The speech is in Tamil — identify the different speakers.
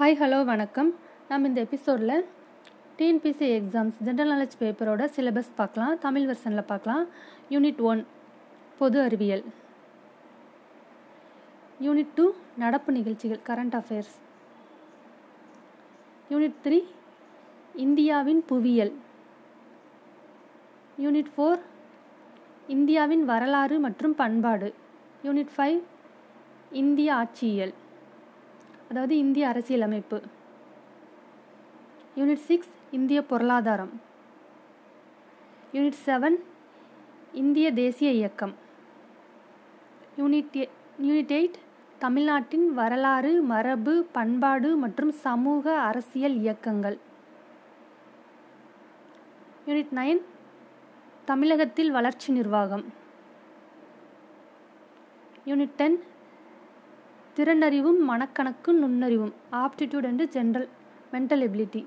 Speaker 1: ஹாய் ஹலோ வணக்கம். நம்ம இந்த எபிசோடில் டிஎன்பிசி எக்ஸாம்ஸ் ஜென்ரல் நாலேஜ் பேப்பரோட சிலபஸ் பார்க்கலாம் தமிழ் வெர்ஷனில் பார்க்கலாம். யூனிட் ஒன் பொது அறிவியல். யூனிட் டூ நடப்பு நிகழ்ச்சிகள் கரண்ட் அஃபேர்ஸ் யூனிட் த்ரீ இந்தியாவின் புவியியல். யூனிட் ஃபோர் இந்தியாவின் வரலாறு மற்றும் பண்பாடு. யூனிட் ஃபைவ் இந்திய ஆட்சியியல். அதாவது இந்திய அரசியலமைப்பு. யூனிட் சிக்ஸ் இந்திய பொருளாதாரம். யூனிட் செவன் இந்திய தேசிய இயக்கம். யூனிட் யூனிட் எயிட் தமிழ்நாட்டின் வரலாறு மரபு பண்பாடு மற்றும் சமூக அரசியல் இயக்கங்கள். யூனிட் நைன் தமிழகத்தில் வளர்ச்சி நிர்வாகம். யூனிட் டென் திறனறிவும் மனக்கணக்கு நுண்ணறிவும். Aptitude and general mental ability